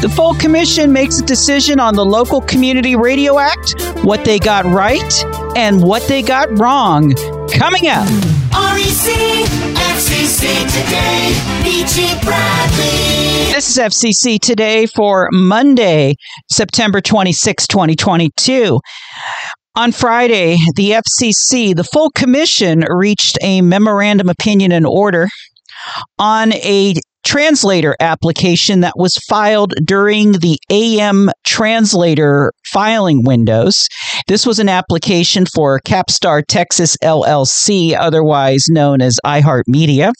The full commission makes a decision on the Local Community Radio Act, what they got right, and what they got wrong. Coming up. REC, FCC Today, BG Bradley. This is FCC Today for Monday, September 26, 2022. On Friday, the FCC, the full commission, reached a memorandum opinion and order on a translator application that was filed during the AM translator filing windows. This was an application for Capstar Texas LLC, otherwise known as iHeartMedia.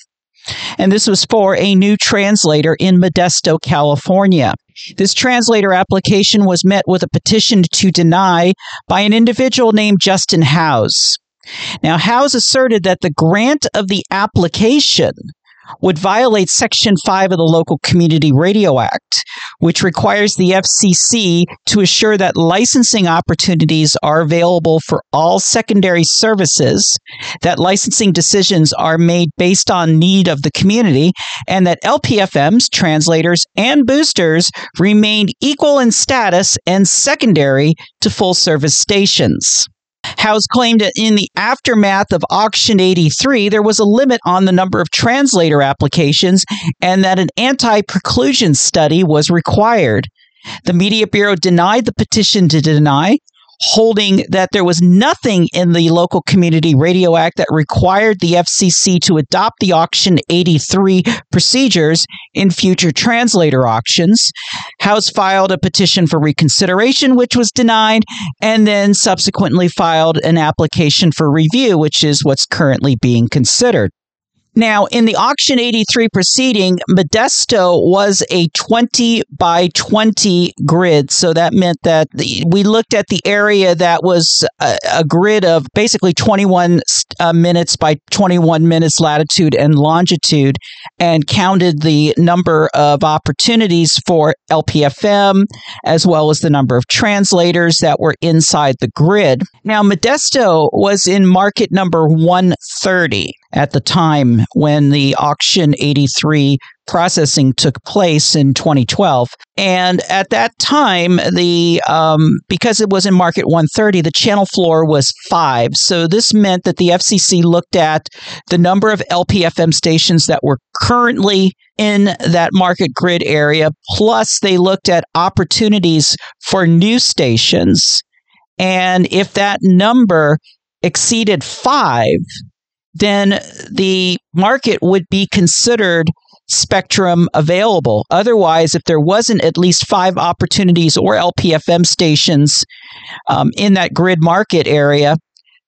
And this was for a new translator in Modesto, California. This translator application was met with a petition to deny by an individual named Justin Howes. Now, Howes asserted that the grant of the application would violate Section 5 of the Local Community Radio Act, which requires the FCC to assure that licensing opportunities are available for all secondary services, that licensing decisions are made based on need of the community, and that LPFMs, translators, and boosters remain equal in status and secondary to full service stations. Howes claimed that in the aftermath of Auction 83, there was a limit on the number of translator applications and that an anti preclusion study was required. The Media Bureau denied the petition to deny, holding that there was nothing in the Local Community Radio Act that required the FCC to adopt the Auction 83 procedures in future translator auctions. Howes filed a petition for reconsideration, which was denied, and then subsequently filed an application for review, which is what's currently being considered. Now, in the Auction 83 proceeding, Modesto was a 20 by 20 grid. So that meant that the, we looked at the area that was a, a grid of basically 21 uh, minutes by 21 minutes latitude and longitude and counted the number of opportunities for LPFM as well as the number of translators that were inside the grid. Now, Modesto was in market number 130 at the time when the auction 83 processing took place in 2012 and at that time the um, because it was in market 130 the channel floor was five. So this meant that the fcc looked at the number of lpfm stations that were currently in that market grid area plus they looked at opportunities for new stations. And if that number exceeded five then the market would be considered spectrum available. Otherwise, if there wasn't at least five opportunities or LPFM stations um, in that grid market area,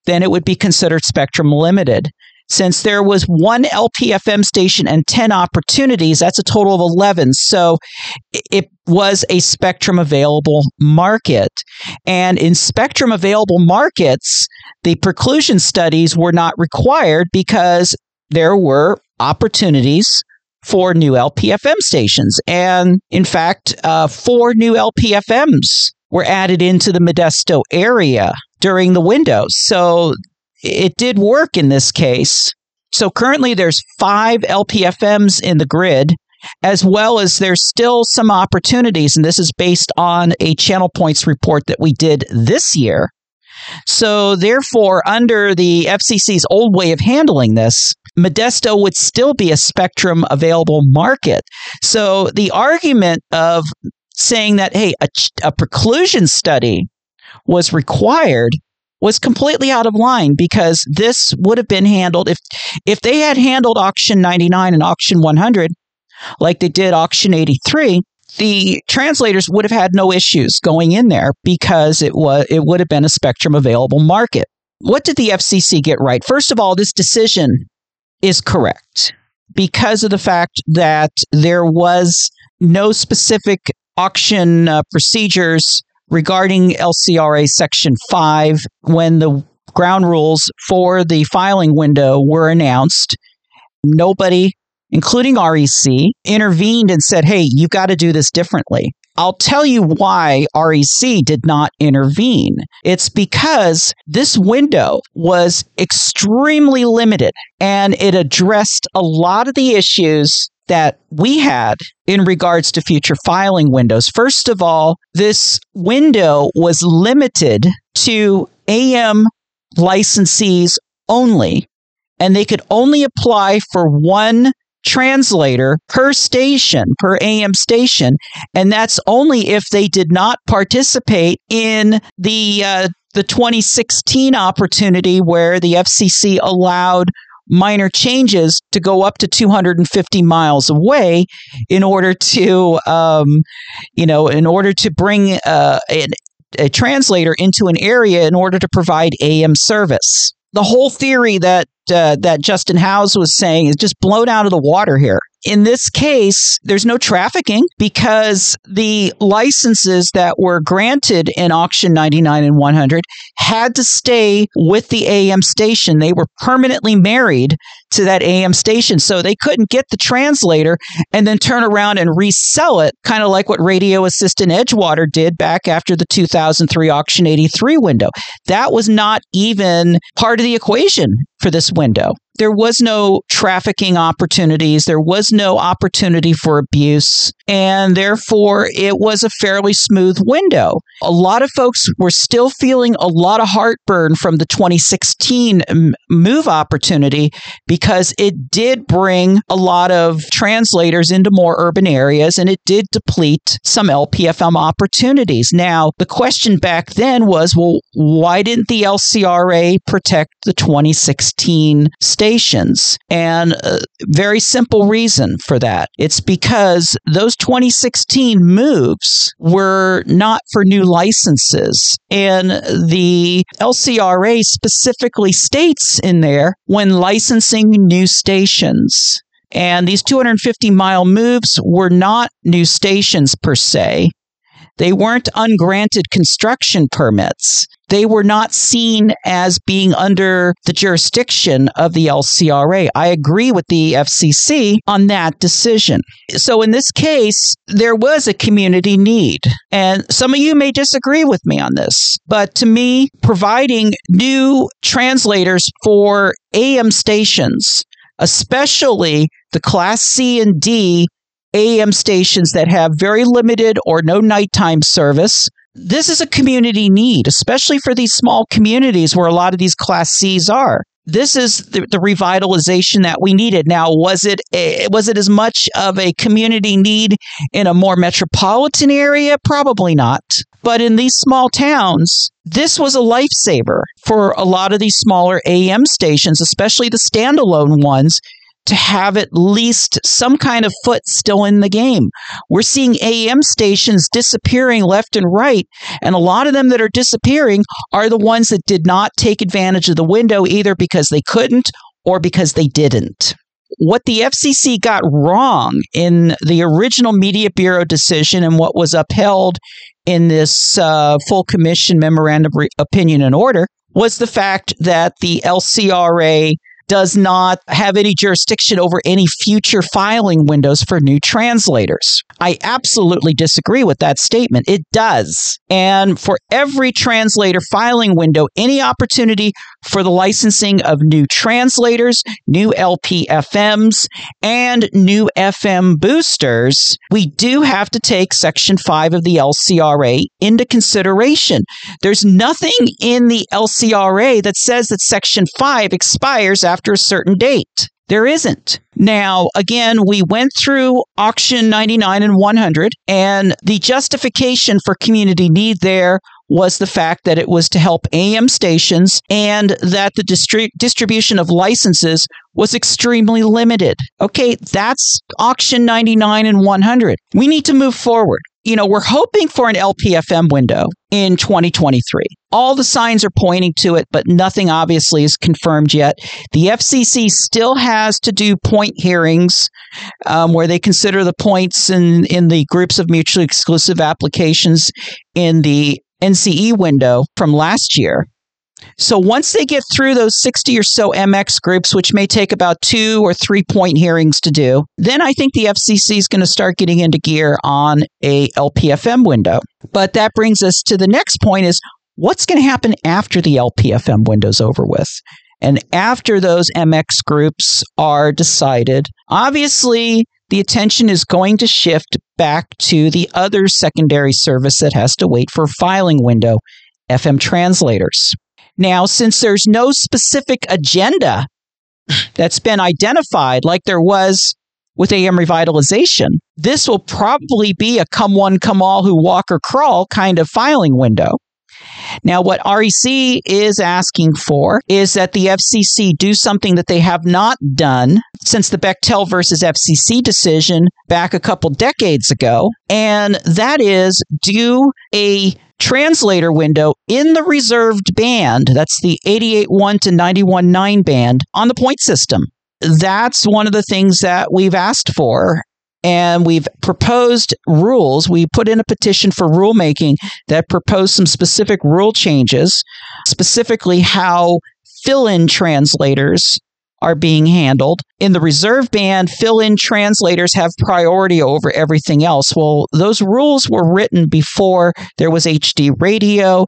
then it would be considered spectrum limited. Since there was one LPFM station and 10 opportunities, that's a total of 11. So it was a spectrum available market. And in spectrum available markets, the preclusion studies were not required because there were opportunities for new LPFM stations. And in fact, uh, four new LPFMs were added into the Modesto area during the window. So it did work in this case. So currently there's five LPFMs in the grid, as well as there's still some opportunities. And this is based on a channel points report that we did this year. So therefore, under the FCC's old way of handling this, Modesto would still be a spectrum available market. So the argument of saying that, hey, a, a preclusion study was required was completely out of line because this would have been handled if if they had handled auction 99 and auction 100 like they did auction 83 the translators would have had no issues going in there because it was it would have been a spectrum available market. What did the FCC get right? First of all this decision is correct because of the fact that there was no specific auction uh, procedures regarding LCRA Section 5 when the ground rules for the filing window were announced. Nobody, including REC, intervened and said, hey, you've got to do this differently. I'll tell you why REC did not intervene. It's because this window was extremely limited and it addressed a lot of the issues that we had in regards to future filing windows. First of all, this window was limited to AM licensees only, and they could only apply for one translator per station, per AM station, and that's only if they did not participate in the uh, the 2016 opportunity where the FCC allowed minor changes to go up to 250 miles away in order to, um, you know, in order to bring uh, an, a translator into an area in order to provide AM service. The whole theory that uh, that Justin Howes was saying is just blown out of the water here. In this case, there's no trafficking because the licenses that were granted in auction 99 and 100 had to stay with the AM station. They were permanently married to that AM station. So they couldn't get the translator and then turn around and resell it, kind of like what Radio Assist and Edgewater did back after the 2003 auction 83 window. That was not even part of the equation for this window. There was no trafficking opportunities. There was no opportunity for abuse. And therefore, it was a fairly smooth window. A lot of folks were still feeling a lot of heartburn from the 2016 move opportunity because it did bring a lot of translators into more urban areas and it did deplete some LPFM opportunities. Now, the question back then was well, why didn't the LCRA protect the 2016 stations? And a very simple reason for that it's because those 2016 moves were not for new licenses. And the LCRA specifically states in there when licensing new stations. And these 250 mile moves were not new stations per se. They weren't ungranted construction permits. They were not seen as being under the jurisdiction of the LCRA. I agree with the FCC on that decision. So in this case, there was a community need. And some of you may disagree with me on this, but to me, providing new translators for AM stations, especially the Class C and D AM stations that have very limited or no nighttime service. This is a community need, especially for these small communities where a lot of these Class Cs are. This is the, the revitalization that we needed. Now, was it a, was it as much of a community need in a more metropolitan area? Probably not. But in these small towns, this was a lifesaver for a lot of these smaller AM stations, especially the standalone ones, to have at least some kind of foot still in the game. We're seeing AM stations disappearing left and right, and a lot of them that are disappearing are the ones that did not take advantage of the window either because they couldn't or because they didn't. What the FCC got wrong in the original Media Bureau decision and what was upheld in this uh, full commission memorandum re- opinion and order was the fact that the LCRA does not have any jurisdiction over any future filing windows for new translators. I absolutely disagree with that statement. It does. And for every translator filing window, any opportunity for the licensing of new translators, new LPFMs, and new FM boosters, we do have to take Section 5 of the LCRA into consideration. There's nothing in the LCRA that says that Section 5 expires after a certain date. There isn't. Now, again, we went through auction 99 and 100, and the justification for community need there was the fact that it was to help AM stations and that the distri- distribution of licenses was extremely limited. Okay, that's auction 99 and 100. We need to move forward. You know, we're hoping for an LPFM window in 2023. All the signs are pointing to it, but nothing obviously is confirmed yet. The FCC still has to do point hearings um, where they consider the points in, in the groups of mutually exclusive applications in the NCE window from last year. So once they get through those 60 or so MX groups, which may take about two or three point hearings to do, then I think the FCC is going to start getting into gear on a LPFM window. But that brings us to the next point is what's going to happen after the LPFM window's over with? And after those MX groups are decided, obviously the attention is going to shift back to the other secondary service that has to wait for filing window, FM translators. Now, since there's no specific agenda that's been identified like there was with AM revitalization, this will probably be a come one, come all who walk or crawl kind of filing window. Now, what REC is asking for is that the FCC do something that they have not done since the Bechtel versus FCC decision back a couple decades ago, and that is do a translator window in the reserved band, that's the 88.1 to 91.9 band on the point system. That's one of the things that we've asked for and we've proposed rules. We put in a petition for rulemaking that proposed some specific rule changes, specifically how fill in translators are being handled. In the reserve band, fill in translators have priority over everything else. Well, those rules were written before there was HD radio,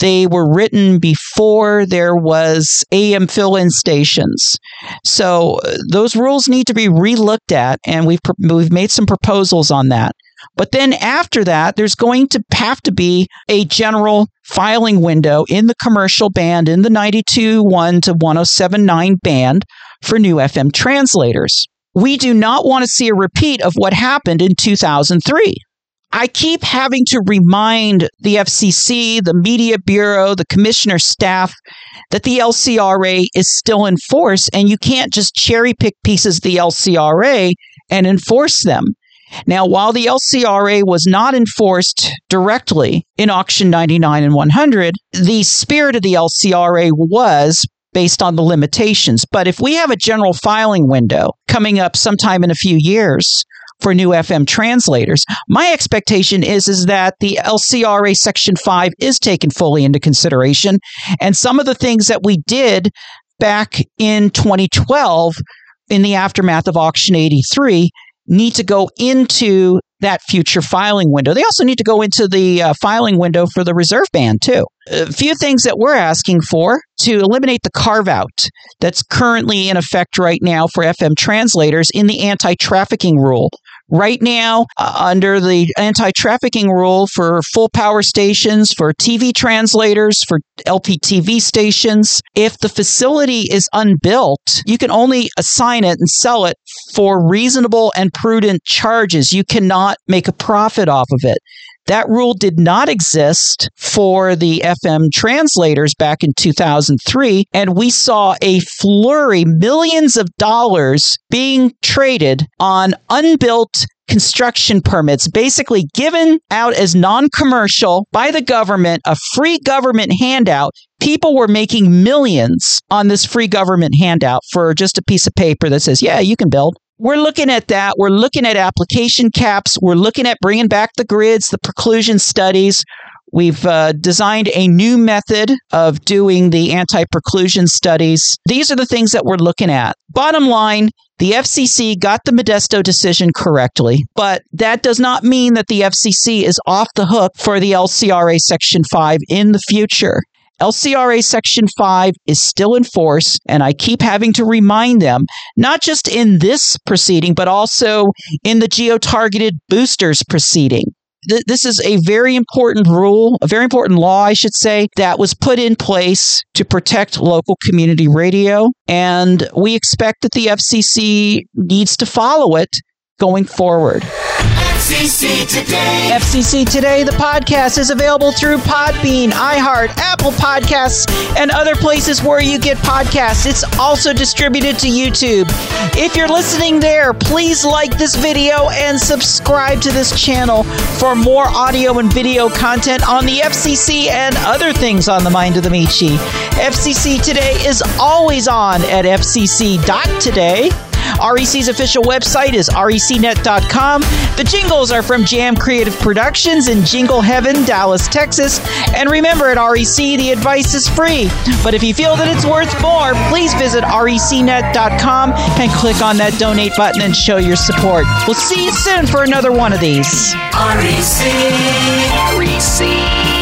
they were written before there was AM fill in stations. So uh, those rules need to be relooked at, and we've, we've made some proposals on that. But then after that, there's going to have to be a general filing window in the commercial band in the 92.1 to 107.9 band for new FM translators. We do not want to see a repeat of what happened in 2003. I keep having to remind the FCC, the Media Bureau, the commissioner staff that the LCRA is still in force and you can't just cherry pick pieces of the LCRA and enforce them. Now, while the LCRA was not enforced directly in Auction 99 and 100, the spirit of the LCRA was based on the limitations. But if we have a general filing window coming up sometime in a few years, for new FM translators. My expectation is is that the LCRA section 5 is taken fully into consideration and some of the things that we did back in 2012 in the aftermath of auction 83 need to go into that future filing window. They also need to go into the uh, filing window for the reserve band, too. A few things that we're asking for to eliminate the carve out that's currently in effect right now for FM translators in the anti trafficking rule. Right now, uh, under the anti trafficking rule for full power stations, for TV translators, for LPTV stations, if the facility is unbuilt, you can only assign it and sell it for reasonable and prudent charges. You cannot make a profit off of it. That rule did not exist for the FM translators back in 2003. And we saw a flurry, millions of dollars being traded on unbuilt construction permits, basically given out as non commercial by the government, a free government handout. People were making millions on this free government handout for just a piece of paper that says, yeah, you can build we're looking at that. We're looking at application caps. We're looking at bringing back the grids, the preclusion studies. We've uh, designed a new method of doing the anti preclusion studies. These are the things that we're looking at. Bottom line, the FCC got the Modesto decision correctly, but that does not mean that the FCC is off the hook for the LCRA Section 5 in the future. LCRA Section 5 is still in force, and I keep having to remind them, not just in this proceeding, but also in the geo targeted boosters proceeding. this is a very important rule, a very important law, I should say, that was put in place to protect local community radio. And we expect that the FCC needs to follow it going forward. FCC Today. FCC Today, the podcast, is available through Podbean, iHeart, Apple Podcasts, and other places where you get podcasts. It's also distributed to YouTube. If you're listening there, please like this video and subscribe to this channel for more audio and video content on the FCC and other things on the mind of the Michi. FCC Today is always on at fcc.today. REC's official website is recnet.com. The jingles are from Jam Creative Productions in Jingle Heaven, Dallas, Texas. And remember, at REC, the advice is free. But if you feel that it's worth more, please visit recnet.com and click on that donate button and show your support. We'll see you soon for another one of these. REC. REC.